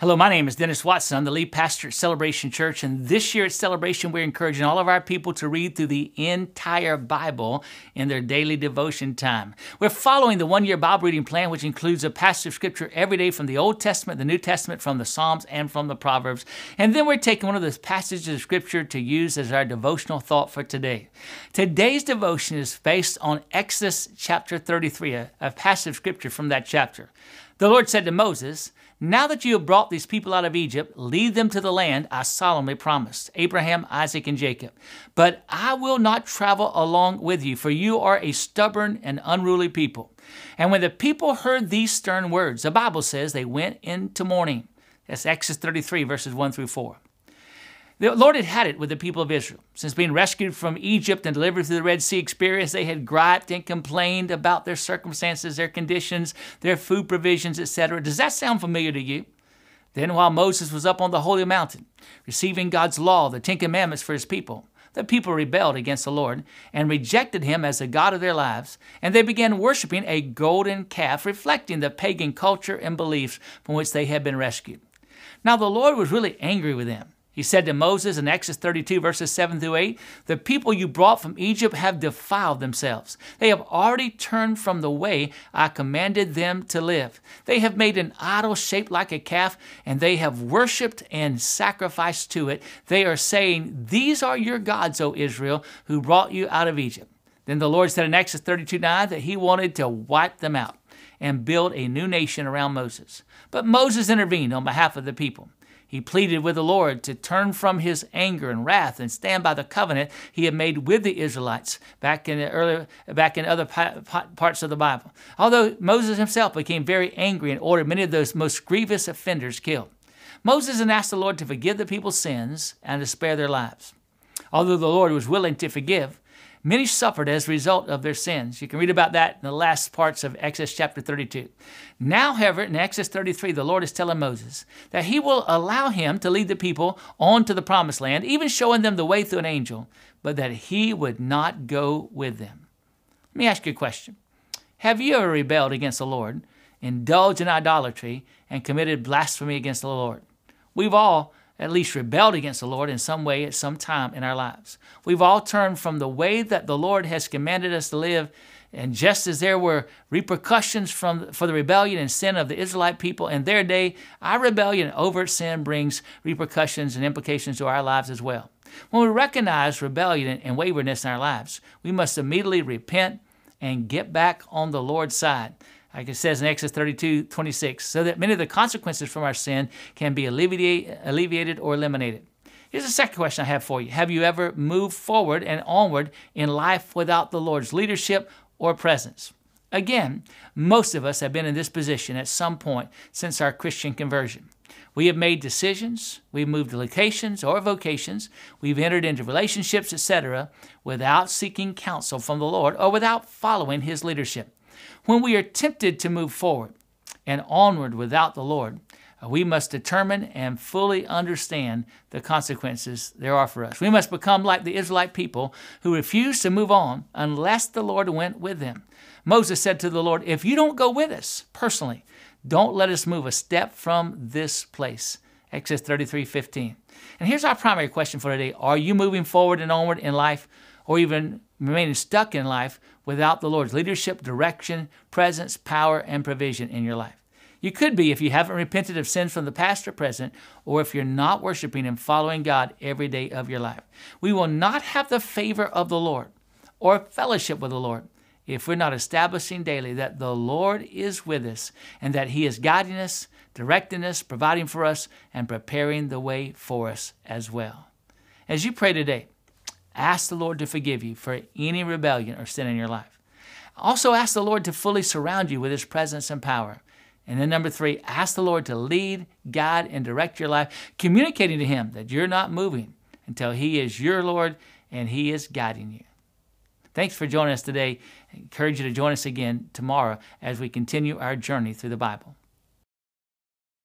Hello, my name is Dennis Watson. I'm the lead pastor at Celebration Church, and this year at Celebration, we're encouraging all of our people to read through the entire Bible in their daily devotion time. We're following the one year Bible reading plan, which includes a passage of scripture every day from the Old Testament, the New Testament, from the Psalms, and from the Proverbs. And then we're taking one of those passages of scripture to use as our devotional thought for today. Today's devotion is based on Exodus chapter 33, a, a passage of scripture from that chapter. The Lord said to Moses, Now that you have brought these people out of Egypt, lead them to the land I solemnly promised Abraham, Isaac, and Jacob. But I will not travel along with you, for you are a stubborn and unruly people. And when the people heard these stern words, the Bible says they went into mourning. That's Exodus 33, verses 1 through 4. The Lord had had it with the people of Israel. Since being rescued from Egypt and delivered through the Red Sea experience, they had griped and complained about their circumstances, their conditions, their food provisions, etc. Does that sound familiar to you? Then, while Moses was up on the holy mountain, receiving God's law, the Ten Commandments for his people, the people rebelled against the Lord and rejected him as the God of their lives, and they began worshiping a golden calf, reflecting the pagan culture and beliefs from which they had been rescued. Now, the Lord was really angry with them. He said to Moses in Exodus 32, verses 7 through 8, The people you brought from Egypt have defiled themselves. They have already turned from the way I commanded them to live. They have made an idol shaped like a calf, and they have worshipped and sacrificed to it. They are saying, These are your gods, O Israel, who brought you out of Egypt. Then the Lord said in Exodus 32, 9 that he wanted to wipe them out and build a new nation around Moses. But Moses intervened on behalf of the people. He pleaded with the Lord to turn from his anger and wrath and stand by the covenant he had made with the Israelites back in early, back in other parts of the Bible. Although Moses himself became very angry and ordered many of those most grievous offenders killed. Moses then asked the Lord to forgive the people's sins and to spare their lives. Although the Lord was willing to forgive, Many suffered as a result of their sins. You can read about that in the last parts of Exodus chapter 32. Now, however, in Exodus 33, the Lord is telling Moses that he will allow him to lead the people on to the promised land, even showing them the way through an angel, but that he would not go with them. Let me ask you a question Have you ever rebelled against the Lord, indulged in idolatry, and committed blasphemy against the Lord? We've all at least rebelled against the Lord in some way at some time in our lives. We've all turned from the way that the Lord has commanded us to live. And just as there were repercussions from, for the rebellion and sin of the Israelite people in their day, our rebellion and overt sin brings repercussions and implications to our lives as well. When we recognize rebellion and waywardness in our lives, we must immediately repent and get back on the Lord's side like it says in Exodus 32 26, so that many of the consequences from our sin can be alleviate, alleviated or eliminated. Here's a second question I have for you Have you ever moved forward and onward in life without the Lord's leadership or presence? Again, most of us have been in this position at some point since our Christian conversion. We have made decisions, we've moved to locations or vocations, we've entered into relationships, etc., without seeking counsel from the Lord or without following His leadership. When we are tempted to move forward and onward without the Lord, uh, we must determine and fully understand the consequences there are for us. We must become like the Israelite people who refused to move on unless the Lord went with them. Moses said to the Lord, If you don't go with us personally, don't let us move a step from this place. Exodus 33 15. And here's our primary question for today Are you moving forward and onward in life, or even remaining stuck in life without the Lord's leadership, direction, presence, power, and provision in your life. You could be if you haven't repented of sins from the past or present, or if you're not worshiping and following God every day of your life. We will not have the favor of the Lord or fellowship with the Lord if we're not establishing daily that the Lord is with us and that He is guiding us, directing us, providing for us, and preparing the way for us as well. As you pray today, Ask the Lord to forgive you for any rebellion or sin in your life. Also, ask the Lord to fully surround you with His presence and power. And then, number three, ask the Lord to lead, guide, and direct your life, communicating to Him that you're not moving until He is your Lord and He is guiding you. Thanks for joining us today. I encourage you to join us again tomorrow as we continue our journey through the Bible.